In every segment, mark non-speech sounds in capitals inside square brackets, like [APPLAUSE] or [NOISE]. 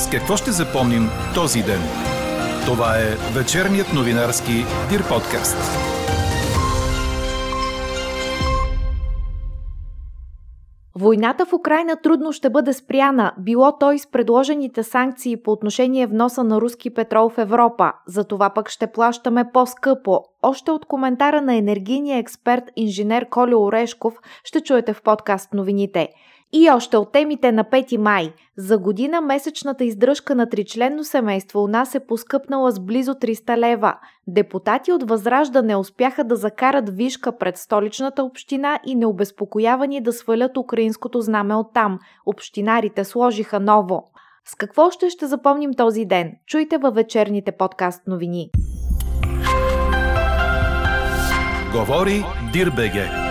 С какво ще запомним този ден? Това е вечерният новинарски Дир подкаст. Войната в Украина трудно ще бъде спряна, било той с предложените санкции по отношение вноса на руски петрол в Европа. За това пък ще плащаме по-скъпо. Още от коментара на енергийния експерт инженер Колю Орешков ще чуете в подкаст новините. И още от темите на 5 май. За година месечната издръжка на тричленно семейство у нас е поскъпнала с близо 300 лева. Депутати от Възраждане успяха да закарат вишка пред столичната община и необезпокоявани да свалят украинското знаме оттам. Общинарите сложиха ново. С какво още ще запомним този ден? Чуйте във вечерните подкаст новини. Говори Дирбеге.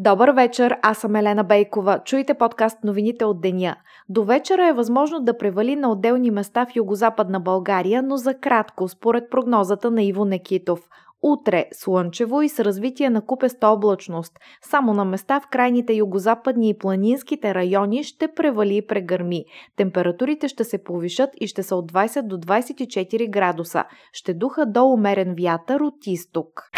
Добър вечер, аз съм Елена Бейкова. Чуйте подкаст новините от деня. До вечера е възможно да превали на отделни места в югозападна България, но за кратко, според прогнозата на Иво Некитов. Утре слънчево и с развитие на купеста облачност. Само на места в крайните югозападни и планинските райони ще превали и прегърми. Температурите ще се повишат и ще са от 20 до 24 градуса. Ще духа до умерен вятър от изток.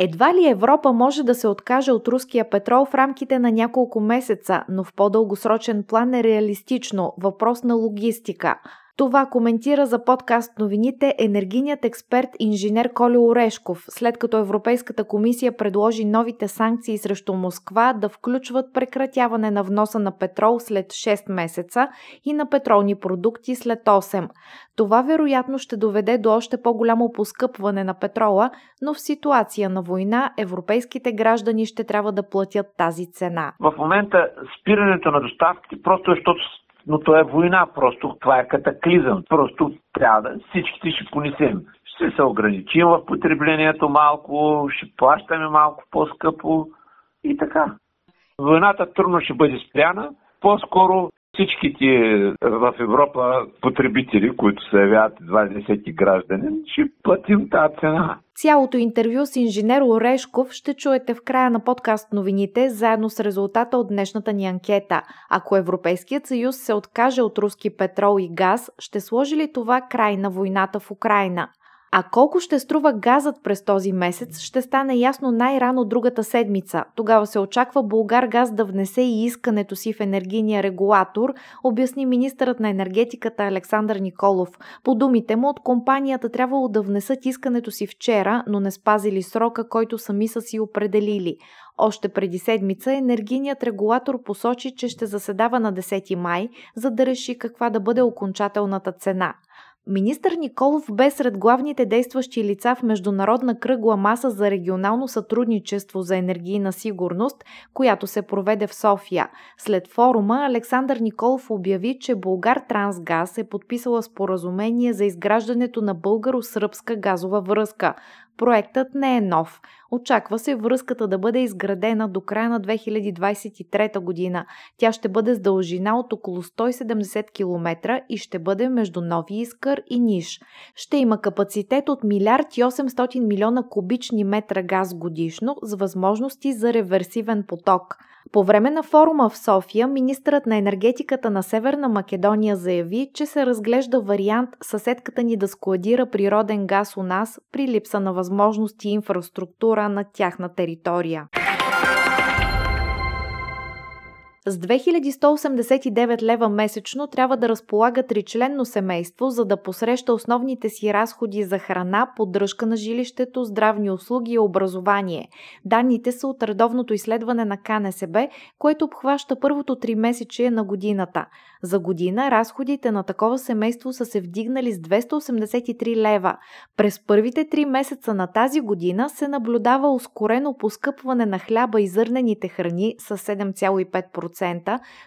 Едва ли Европа може да се откаже от руския петрол в рамките на няколко месеца, но в по-дългосрочен план е реалистично. Въпрос на логистика. Това коментира за подкаст новините енергийният експерт инженер Колю Орешков, след като Европейската комисия предложи новите санкции срещу Москва да включват прекратяване на вноса на петрол след 6 месеца и на петролни продукти след 8. Това вероятно ще доведе до още по-голямо поскъпване на петрола, но в ситуация на война европейските граждани ще трябва да платят тази цена. В момента спирането на доставките просто е, защото но то е война, просто това е катаклизъм. Просто трябва да всичките ще понесем. Ще се ограничим в потреблението малко, ще плащаме малко по-скъпо и така. Войната трудно ще бъде спряна. По-скоро всичките в Европа потребители, които се явяват 20 граждани, ще платим тази цена. Цялото интервю с инженер Орешков ще чуете в края на подкаст новините, заедно с резултата от днешната ни анкета. Ако Европейският съюз се откаже от руски петрол и газ, ще сложи ли това край на войната в Украина? А колко ще струва газът през този месец, ще стане ясно най-рано другата седмица. Тогава се очаква Булгар газ да внесе и искането си в енергийния регулатор, обясни министърът на енергетиката Александър Николов. По думите му от компанията трябвало да внесат искането си вчера, но не спазили срока, който сами са си определили. Още преди седмица енергийният регулатор посочи, че ще заседава на 10 май, за да реши каква да бъде окончателната цена. Министър Николов бе сред главните действащи лица в Международна кръгла маса за регионално сътрудничество за енергийна сигурност, която се проведе в София. След форума Александър Николов обяви, че Българ Трансгаз е подписала споразумение за изграждането на българо-сръбска газова връзка. Проектът не е нов. Очаква се връзката да бъде изградена до края на 2023 година. Тя ще бъде с дължина от около 170 км и ще бъде между Нови Искър и Ниш. Ще има капацитет от милиард и 800 милиона кубични метра газ годишно с възможности за реверсивен поток. По време на форума в София, министърът на енергетиката на Северна Македония заяви, че се разглежда вариант съседката ни да складира природен газ у нас при липса на възможности и инфраструктура на тяхна територия. С 2189 лева месечно трябва да разполага тричленно семейство, за да посреща основните си разходи за храна, поддръжка на жилището, здравни услуги и образование. Данните са от редовното изследване на КНСБ, което обхваща първото три месече на годината. За година разходите на такова семейство са се вдигнали с 283 лева. През първите три месеца на тази година се наблюдава ускорено поскъпване на хляба и зърнените храни с 7,5%,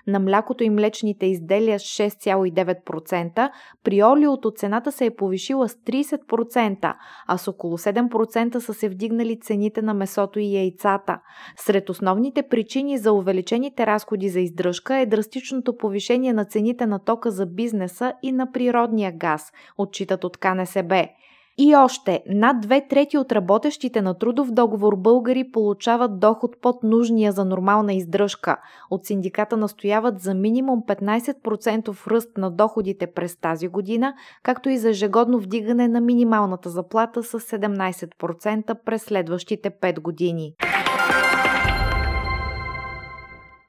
на млякото и млечните изделия с 6,9%, при олиото цената се е повишила с 30%, а с около 7% са се вдигнали цените на месото и яйцата. Сред основните причини за увеличените разходи за издръжка е драстичното повишение на цените на тока за бизнеса и на природния газ, отчитат от КНСБ. И още, над две трети от работещите на трудов договор българи получават доход под нужния за нормална издръжка. От синдиката настояват за минимум 15% ръст на доходите през тази година, както и за ежегодно вдигане на минималната заплата с 17% през следващите 5 години.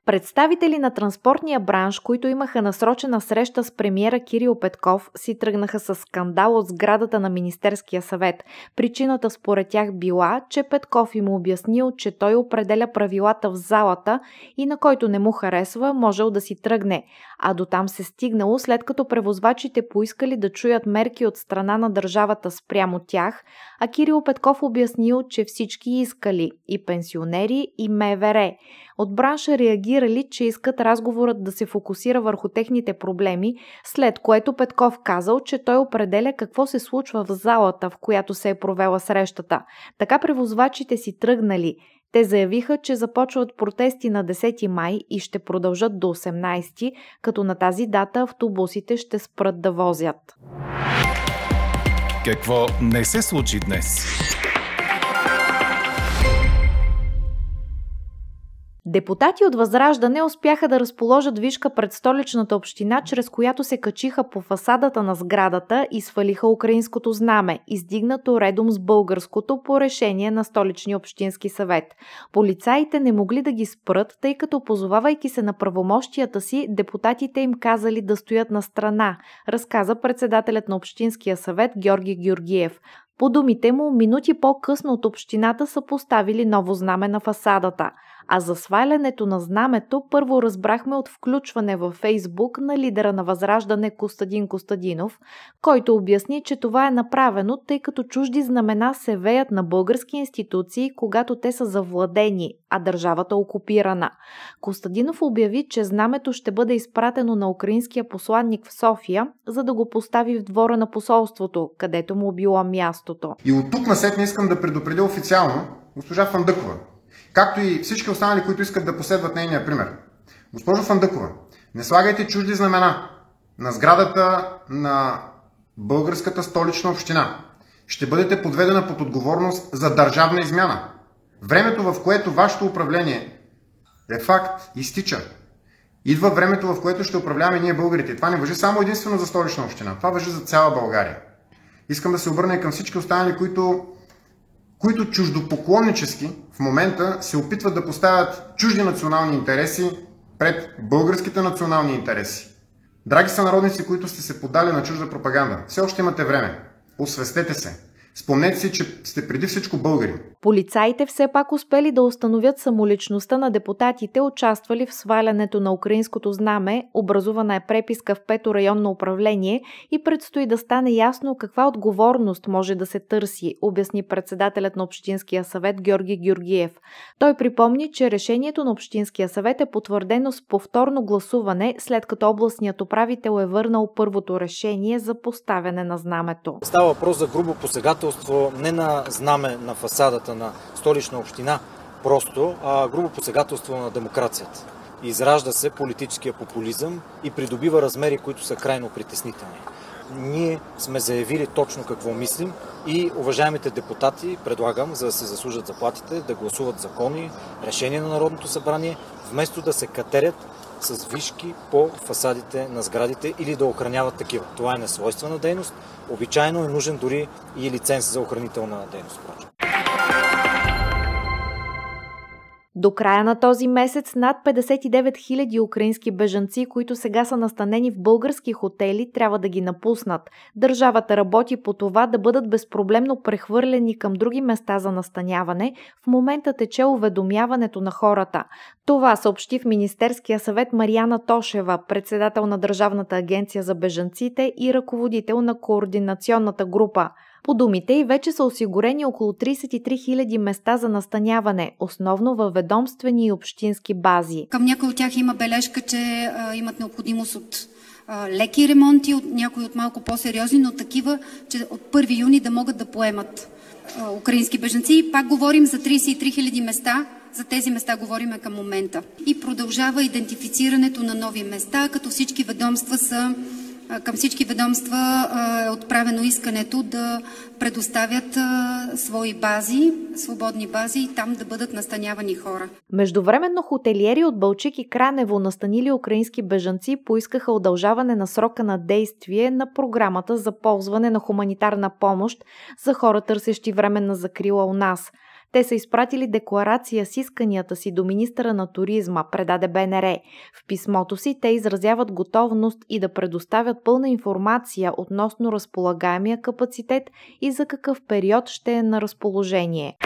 Представители на транспортния бранш, които имаха насрочена среща с премиера Кирил Петков, си тръгнаха с скандал от сградата на Министерския съвет. Причината според тях била, че Петков им обяснил, че той определя правилата в залата и на който не му харесва, можел да си тръгне. А до там се стигнало след като превозвачите поискали да чуят мерки от страна на държавата спрямо тях, а Кирил Петков обяснил, че всички искали и пенсионери, и МВР. От бранша реагирали, че искат разговорът да се фокусира върху техните проблеми, след което Петков казал, че той определя какво се случва в залата, в която се е провела срещата. Така превозвачите си тръгнали. Те заявиха, че започват протести на 10 май и ще продължат до 18, като на тази дата автобусите ще спрат да возят. Какво не се случи днес? Депутати от Възраждане успяха да разположат вишка пред столичната община, чрез която се качиха по фасадата на сградата и свалиха украинското знаме, издигнато редом с българското по решение на столичния общински съвет. Полицаите не могли да ги спрат, тъй като позовавайки се на правомощията си, депутатите им казали да стоят на страна, разказа председателят на общинския съвет Георги Георгиев. По думите му, минути по-късно от общината са поставили ново знаме на фасадата – а за свалянето на знамето първо разбрахме от включване във Фейсбук на лидера на Възраждане Костадин Костадинов, който обясни, че това е направено, тъй като чужди знамена се веят на български институции, когато те са завладени, а държавата окупирана. Костадинов обяви, че знамето ще бъде изпратено на украинския посланник в София, за да го постави в двора на посолството, където му било мястото. И от тук насетне искам да предупредя официално госпожа Фандъкова, както и всички останали, които искат да последват нейния пример. Госпожо Фандъкова, не слагайте чужди знамена на сградата на българската столична община. Ще бъдете подведена под отговорност за държавна измяна. Времето, в което вашето управление е факт, изтича. Идва времето, в което ще управляваме ние българите. Това не въжи само единствено за столична община. Това въжи за цяла България. Искам да се обърна и към всички останали, които които чуждопоклоннически в момента се опитват да поставят чужди национални интереси пред българските национални интереси. Драги сънародници, които сте се подали на чужда пропаганда, все още имате време. Освестете се. Спомнете си, че сте преди всичко българи. Полицаите все пак успели да установят самоличността на депутатите, участвали в свалянето на украинското знаме, образувана е преписка в пето районно управление и предстои да стане ясно каква отговорност може да се търси, обясни председателят на Общинския съвет Георги Георгиев. Той припомни, че решението на Общинския съвет е потвърдено с повторно гласуване, след като областният управител е върнал първото решение за поставяне на знамето. Става въпрос за грубо посегателство посегателство не на знаме на фасадата на столична община, просто, а грубо посегателство на демокрацията. Изражда се политическия популизъм и придобива размери, които са крайно притеснителни. Ние сме заявили точно какво мислим и уважаемите депутати предлагам, за да се заслужат заплатите, да гласуват закони, решения на Народното събрание, вместо да се катерят с вишки по фасадите на сградите или да охраняват такива. Това е несвойствена дейност. Обичайно е нужен дори и лиценз за охранителна дейност. До края на този месец над 59 000 украински бежанци, които сега са настанени в български хотели, трябва да ги напуснат. Държавата работи по това да бъдат безпроблемно прехвърлени към други места за настаняване. В момента тече уведомяването на хората. Това съобщи в Министерския съвет Марияна Тошева, председател на Държавната агенция за бежанците и ръководител на координационната група. По думите и вече са осигурени около 33 000 места за настаняване, основно във ведомствени и общински бази. Към някои от тях има бележка, че а, имат необходимост от леки ремонти, от някои от малко по-сериозни, но такива, че от 1 юни да могат да поемат а, украински беженци. Пак говорим за 33 000 места, за тези места говориме към момента. И продължава идентифицирането на нови места, като всички ведомства са Към всички ведомства е отправено искането да предоставят свои бази, свободни бази и там да бъдат настанявани хора. Междувременно хотелиери от Бълчик и Кранево, настанили украински бежанци, поискаха удължаване на срока на действие на програмата за ползване на хуманитарна помощ за хора, търсещи временна закрила у нас – те са изпратили декларация с исканията си до министъра на туризма, предаде БНР. В писмото си те изразяват готовност и да предоставят пълна информация относно разполагаемия капацитет и за какъв период ще е на разположение.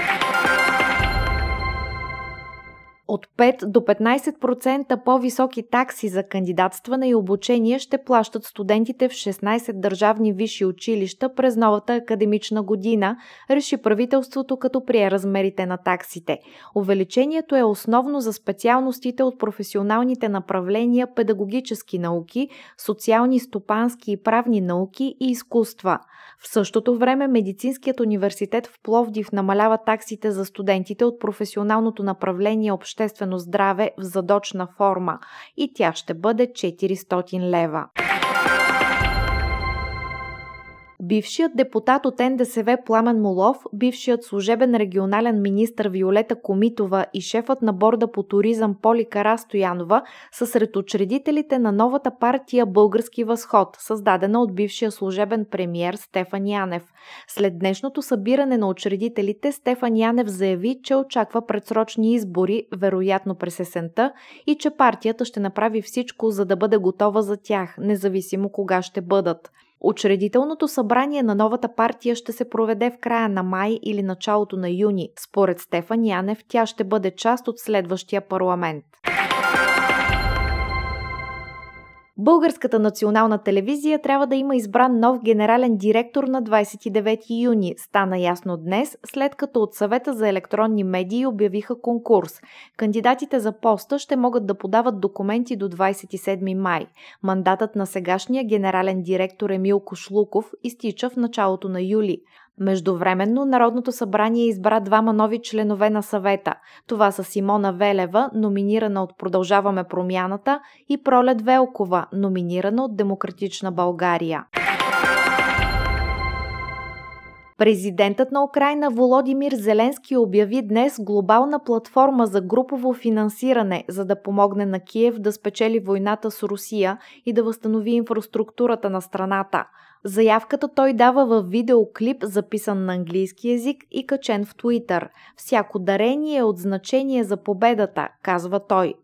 От 5 до 15% по-високи такси за кандидатстване и обучение ще плащат студентите в 16 държавни висши училища през новата академична година, реши правителството като прие размерите на таксите. Увеличението е основно за специалностите от професионалните направления педагогически науки, социални, стопански и правни науки и изкуства. В същото време Медицинският университет в Пловдив намалява таксите за студентите от професионалното направление обществено здраве в задочна форма и тя ще бъде 400 лева. Бившият депутат от НДСВ Пламен Молов, бившият служебен регионален министр Виолета Комитова и шефът на борда по туризъм Поли Карастоянова са сред учредителите на новата партия Български възход, създадена от бившия служебен премьер Стефан Янев. След днешното събиране на учредителите Стефан Янев заяви, че очаква предсрочни избори, вероятно през есента, и че партията ще направи всичко, за да бъде готова за тях, независимо кога ще бъдат. Учредителното събрание на новата партия ще се проведе в края на май или началото на юни. Според Стефан Янев, тя ще бъде част от следващия парламент. Българската национална телевизия трябва да има избран нов генерален директор на 29 юни. Стана ясно днес, след като от съвета за електронни медии обявиха конкурс. Кандидатите за поста ще могат да подават документи до 27 май. Мандатът на сегашния генерален директор Емил Кошлуков изтича в началото на юли. Междувременно Народното събрание избра двама нови членове на съвета. Това са Симона Велева, номинирана от Продължаваме промяната, и Пролет Велкова, номинирана от Демократична България. Президентът на Украина Володимир Зеленски обяви днес глобална платформа за групово финансиране, за да помогне на Киев да спечели войната с Русия и да възстанови инфраструктурата на страната. Заявката той дава в видеоклип, записан на английски язик и качен в Твитър. Всяко дарение е от значение за победата, казва той.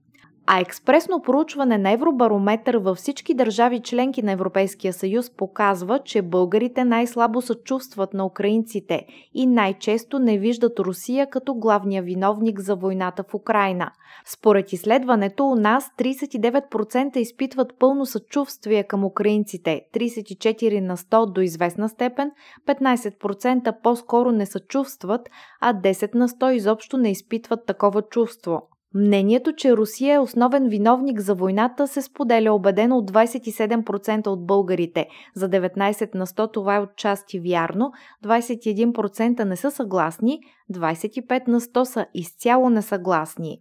А експресно проучване на Евробарометър във всички държави членки на Европейския съюз показва, че българите най-слабо се чувстват на украинците и най-често не виждат Русия като главния виновник за войната в Украина. Според изследването у нас 39% изпитват пълно съчувствие към украинците, 34 на 100 до известна степен, 15% по-скоро не съчувстват, а 10 на 100 изобщо не изпитват такова чувство. Мнението, че Русия е основен виновник за войната се споделя убедено от 27% от българите. За 19 на 100 това е отчасти вярно, 21% не са съгласни, 25 на 100 са изцяло несъгласни.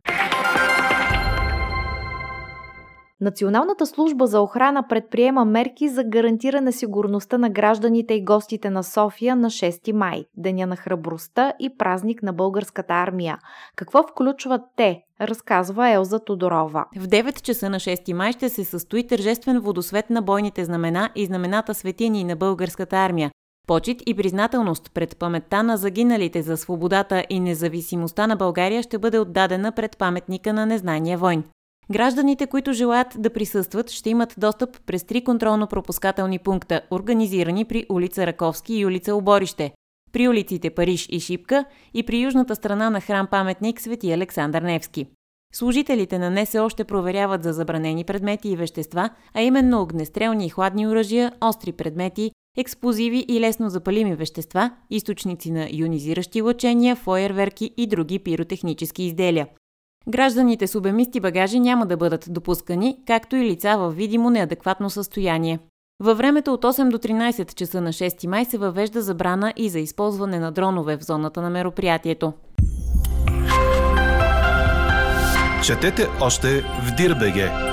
Националната служба за охрана предприема мерки за гарантиране сигурността на гражданите и гостите на София на 6 май, Деня на храбростта и празник на българската армия. Какво включват те? разказва Елза Тодорова. В 9 часа на 6 май ще се състои тържествен водосвет на бойните знамена и знамената светини на българската армия. Почет и признателност пред паметта на загиналите за свободата и независимостта на България ще бъде отдадена пред паметника на незнания войн. Гражданите, които желаят да присъстват, ще имат достъп през три контролно-пропускателни пункта, организирани при улица Раковски и улица Оборище, при улиците Париж и Шипка и при южната страна на храм-паметник Свети Александър Невски. Служителите на НСО ще проверяват за забранени предмети и вещества, а именно огнестрелни и хладни оръжия, остри предмети, експлозиви и лесно запалими вещества, източници на ионизиращи лъчения, фойерверки и други пиротехнически изделия. Гражданите с обемисти багажи няма да бъдат допускани, както и лица в видимо неадекватно състояние. Във времето от 8 до 13 часа на 6 май се въвежда забрана и за използване на дронове в зоната на мероприятието. Четете още в Дирбеге!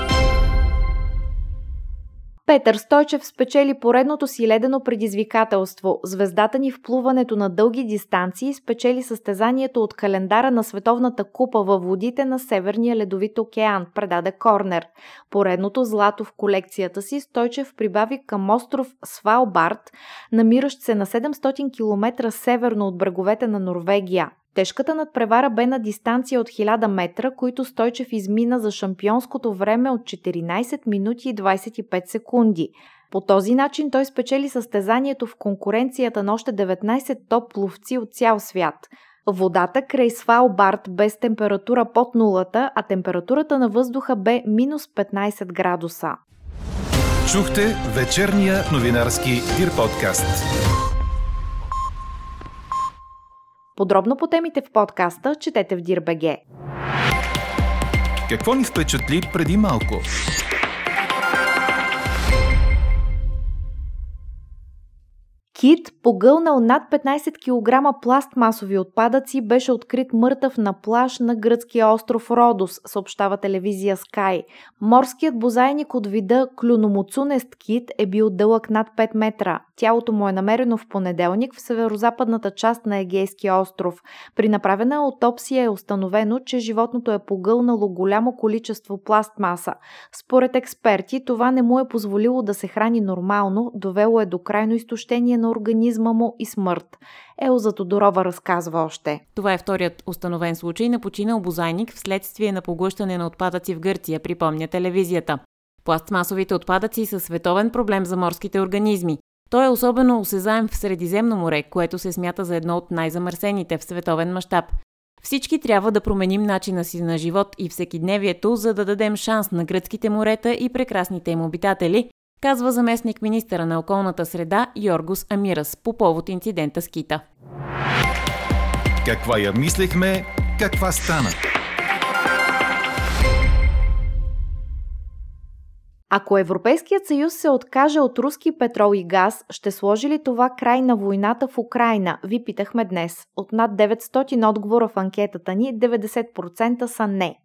Петър Стойчев спечели поредното си ледено предизвикателство. Звездата ни в плуването на дълги дистанции спечели състезанието от календара на Световната купа във водите на Северния ледовит океан, предаде Корнер. Поредното злато в колекцията си Стойчев прибави към остров Свалбард, намиращ се на 700 км северно от бреговете на Норвегия. Тежката надпревара бе на дистанция от 1000 метра, които Стойчев измина за шампионското време от 14 минути и 25 секунди. По този начин той спечели състезанието в конкуренцията на още 19 топ ловци от цял свят. Водата край Свалбард без температура под нулата, а температурата на въздуха бе минус 15 градуса. Чухте вечерния новинарски Дир подкаст. Подробно по темите в подкаста четете в Дирбеге. Какво ни впечатли преди малко? Кит, погълнал над 15 кг пластмасови отпадъци, беше открит мъртъв на плаж на гръцкия остров Родос, съобщава телевизия Sky. Морският бозайник от вида клюномоцунест кит е бил дълъг над 5 метра. Тялото му е намерено в понеделник в северо-западната част на Егейския остров. При направена аутопсия е установено, че животното е погълнало голямо количество пластмаса. Според експерти, това не му е позволило да се храни нормално, довело е до крайно изтощение на организма му и смърт. Елза Тодорова разказва още. Това е вторият установен случай на починал бозайник вследствие на поглъщане на отпадъци в Гърция, припомня телевизията. Пластмасовите отпадъци са световен проблем за морските организми. Той е особено осезаем в Средиземно море, което се смята за едно от най-замърсените в световен мащаб. Всички трябва да променим начина си на живот и всекидневието, за да дадем шанс на гръцките морета и прекрасните им обитатели, казва заместник министъра на околната среда Йоргос Амирас по повод инцидента с кита. Каква я мислехме, каква стана? Ако Европейският съюз се откаже от руски петрол и газ, ще сложи ли това край на войната в Украина? Ви питахме днес. От над 900 отговора в анкетата ни, 90% са не.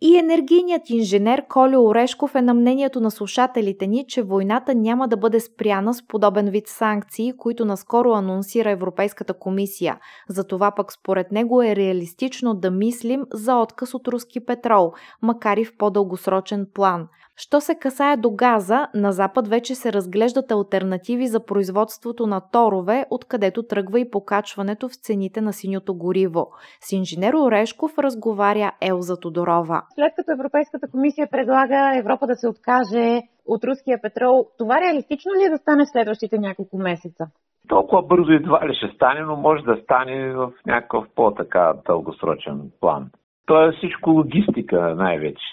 И енергийният инженер Колю Орешков е на мнението на слушателите ни, че войната няма да бъде спряна с подобен вид санкции, които наскоро анонсира Европейската комисия. Затова пък според него е реалистично да мислим за отказ от руски петрол, макар и в по-дългосрочен план. Що се касае до газа, на Запад вече се разглеждат альтернативи за производството на торове, откъдето тръгва и покачването в цените на синьото гориво. С инженер Орешков разговаря Елза Тодорова. След като Европейската комисия предлага Европа да се откаже от руския петрол, това реалистично ли е да стане в следващите няколко месеца? Толкова бързо едва ли ще стане, но може да стане в някакъв по-така дългосрочен план. То е всичко логистика най-вече.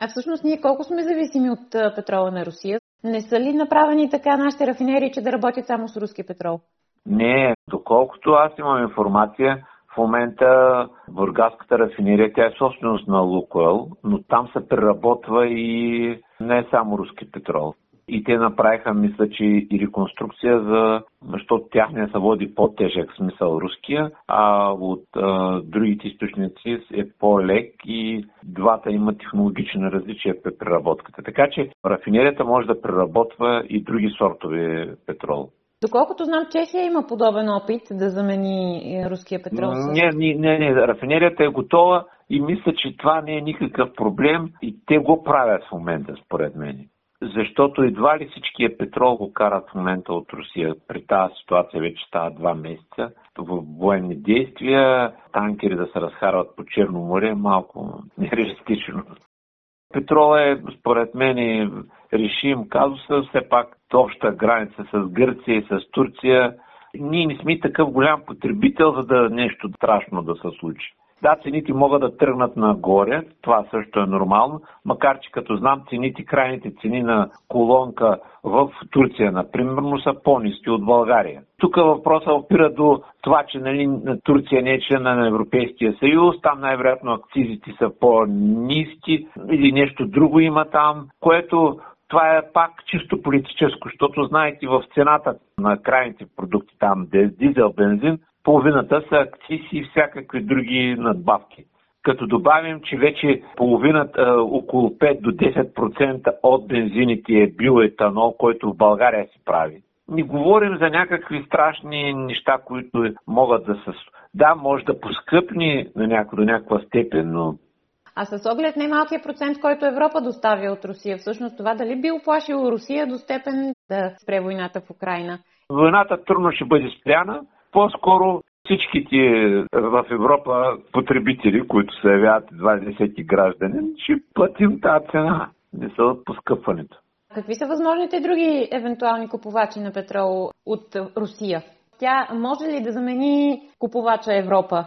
А всъщност ние колко сме зависими от петрола на Русия? Не са ли направени така нашите рафинери, че да работят само с руски петрол? Не, доколкото аз имам информация, в момента Бургаската рафинерия, тя е собственост на Лукойл, но там се преработва и не само руски петрол. И те направиха, мисля, че и реконструкция, за, защото тяхния се води по-тежък смисъл руския, а от а, другите източници е по-лек и двата имат технологични различия при преработката. Така че рафинерията може да преработва и други сортове петрол. Доколкото знам, Чехия има подобен опит да замени руския петрол. Не, не, не, не, рафинерията е готова и мисля, че това не е никакъв проблем и те го правят в момента, според мен защото едва ли всичкия петрол го карат в момента от Русия. При тази ситуация вече става два месеца. В военни действия, танкери да се разхарват по Черно море е малко [LAUGHS] нереалистично. Петрол е, според мен, решим казуса, все пак обща граница с Гърция и с Турция. Ние не сме такъв голям потребител, за да нещо страшно да се случи. Да, цените могат да тръгнат нагоре, това също е нормално, макар че като знам цените, крайните цени на колонка в Турция, например, са по-низки от България. Тук въпросът опира до това, че нали, Турция не е член на Европейския съюз, там най-вероятно акцизите са по-низки или нещо друго има там, което това е пак чисто политическо, защото знаете в цената на крайните продукти там, дизел, бензин, половината са акцизи и всякакви други надбавки. Като добавим, че вече половината, около 5 до 10% от бензините е биоетанол, който в България се прави. Не говорим за някакви страшни неща, които могат да са... Да, може да поскъпни на няко, до някаква степен, но а с оглед немалкия процент, който Европа доставя от Русия, всъщност това дали би оплашило Русия до степен да спре войната в Украина? Войната трудно ще бъде спряна. По-скоро всичките в Европа потребители, които се явяват 20 граждани, ще платим тази цена. Не са от поскъпването. Какви са възможните други евентуални купувачи на петрол от Русия? Тя може ли да замени купувача Европа?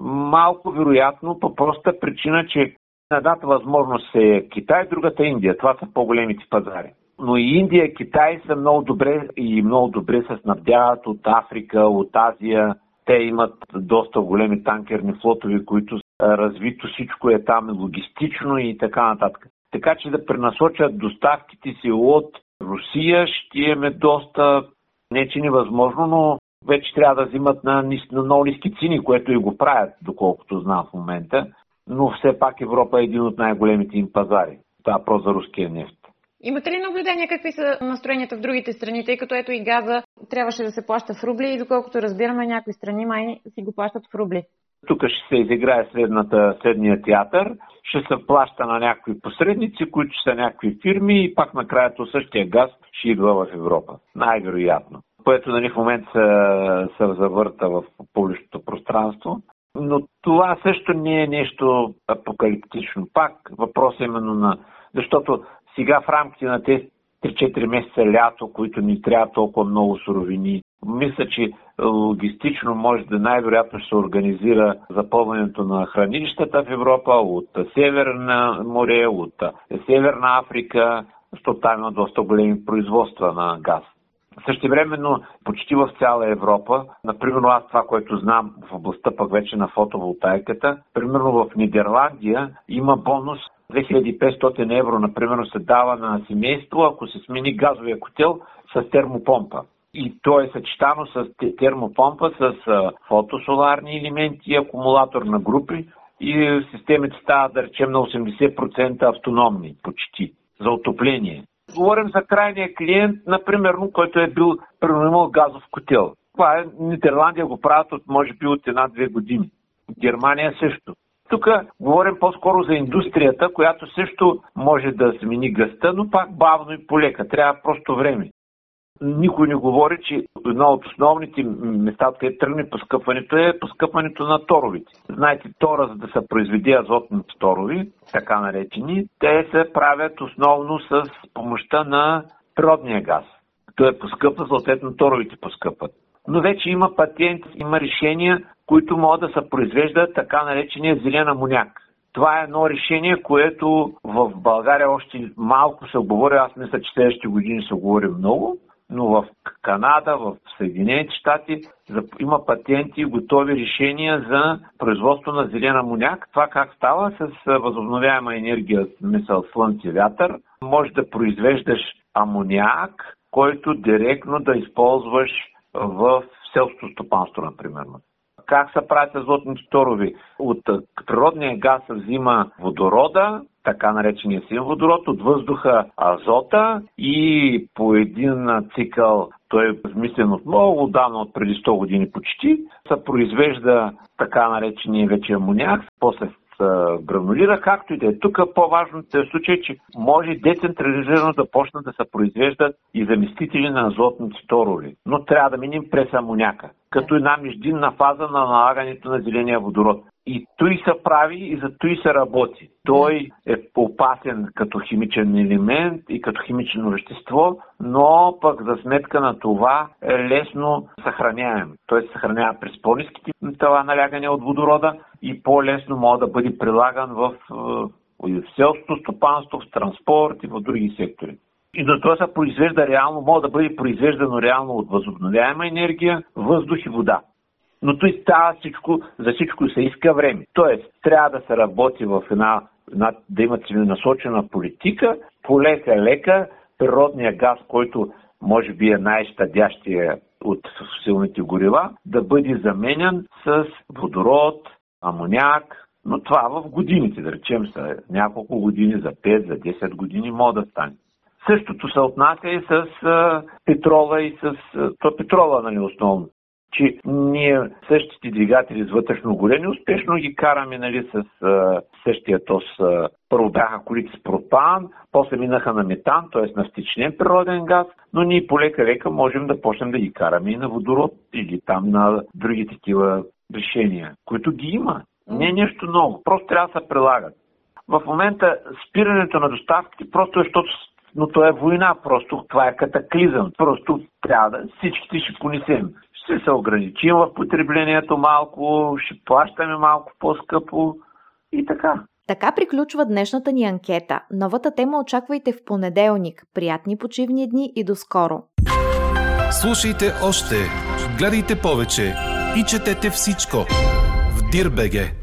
Малко вероятно, по проста причина, че едната възможност е Китай, другата е Индия. Това са по-големите пазари. Но и Индия Китай са много добре и много добре се снабдяват от Африка, от Азия. Те имат доста големи танкерни флотови, които развито всичко е там логистично и така нататък. Така че да пренасочат доставките си от Русия ще имаме доста, не че невъзможно, но вече трябва да взимат на, на много ниски цени, което и го правят, доколкото знам в момента. Но все пак Европа е един от най-големите им пазари. Това е просто за руския нефт. Имате ли наблюдение какви са настроенията в другите страни, тъй като ето и газа трябваше да се плаща в рубли и доколкото разбираме някои страни май си го плащат в рубли? Тук ще се изиграе следната, следния театър. Ще се плаща на някакви посредници, които са някакви фирми и пак накрая то същия газ ще идва в Европа. Най-вероятно. Което нали, в момента се, се завърта в публичното пространство. Но това също не е нещо апокалиптично. Пак въпрос е именно на... Защото сега в рамките на тези 3-4 месеца лято, които ни трябва толкова много суровини, мисля, че логистично може да най-вероятно ще се организира запълването на хранилищата в Европа от Северна море, от Северна Африка, защото там има доста големи производства на газ. Същевременно почти в цяла Европа, например аз това, което знам в областта пък вече на фотоволтайката, примерно в Нидерландия има бонус 2500 евро, например, се дава на семейство, ако се смени газовия котел с термопомпа. И то е съчетано с термопомпа, с фотосоларни елементи, акумулатор на групи и системите стават, да речем, на 80% автономни, почти, за отопление. Говорим за крайния клиент, например, който е бил имал газов котел. Това е Нидерландия го правят от, може би, от една-две години. Германия също. Тук говорим по-скоро за индустрията, която също може да смени гъста, но пак бавно и полека. Трябва просто време. Никой не говори, че едно от основните места, където тръгне поскъпването е поскъпването на торовите. Знаете, тора, за да се произведе азотните торови, така наречени, те се правят основно с помощта на природния газ. Той е поскъпва, съответно торовите поскъпват. Но вече има патент, има решения, които могат да се произвеждат така наречения зелен амоняк. Това е едно решение, което в България още малко се говори. Аз мисля, че следващите години се говори много но в Канада, в Съединените щати има патенти и готови решения за производство на зелен амоняк. Това как става с възобновяема енергия, мисъл слънце, вятър, може да произвеждаш амоняк, който директно да използваш в селското стопанство, например. Как се правят азотните торови? От природния газ се взима водорода, така наречения син водород, от въздуха азота и по един цикъл той е измислен от много давно, от преди 100 години почти, се произвежда така наречения вече амоняк, после гранулира, както и да е. Тук по-важното е случай, че може децентрализирано да почнат да се произвеждат и заместители на азотните торови. Но трябва да минем през амоняка, като една междинна фаза на налагането на зеления водород. И той се прави и за той се работи. Той е опасен като химичен елемент и като химично вещество, но пък за сметка на това е лесно съхраняем. Той се съхранява през по-низките това налягане от водорода и по-лесно може да бъде прилаган в, е, в селското стопанство, в транспорт и в други сектори. И за това се произвежда реално, може да бъде произвеждано реално от възобновяема енергия, въздух и вода. Но той става всичко, за всичко се иска време. Тоест, трябва да се работи в една, една да има целенасочена политика, полека-лека, природния газ, който може би е най-щадящия от силните горива, да бъде заменен с водород, амоняк, Но това в годините, да речем, са няколко години, за 5, за 10 години може да стане. Същото се отнася и с а, петрола и с а, то петрола, нали, основно. Че ние същите двигатели с вътрешно горение успешно ги караме нали, с а, същия тос. А, първо бяха колите с пропан, после минаха на метан, т.е. на втечнен природен газ, но ние полека-лека можем да почнем да ги караме и на водород или там на други такива решения, които ги има. Не е нещо ново, просто трябва да се прилагат. В момента спирането на доставките просто е, защото но то е война, просто това е катаклизъм. Просто трябва да всичките ще понесем. Ще се ограничим в потреблението малко, ще плащаме малко по-скъпо и така. Така приключва днешната ни анкета. Новата тема очаквайте в понеделник. Приятни почивни дни и до скоро! Слушайте още, гледайте повече и четете всичко в Дирбеге.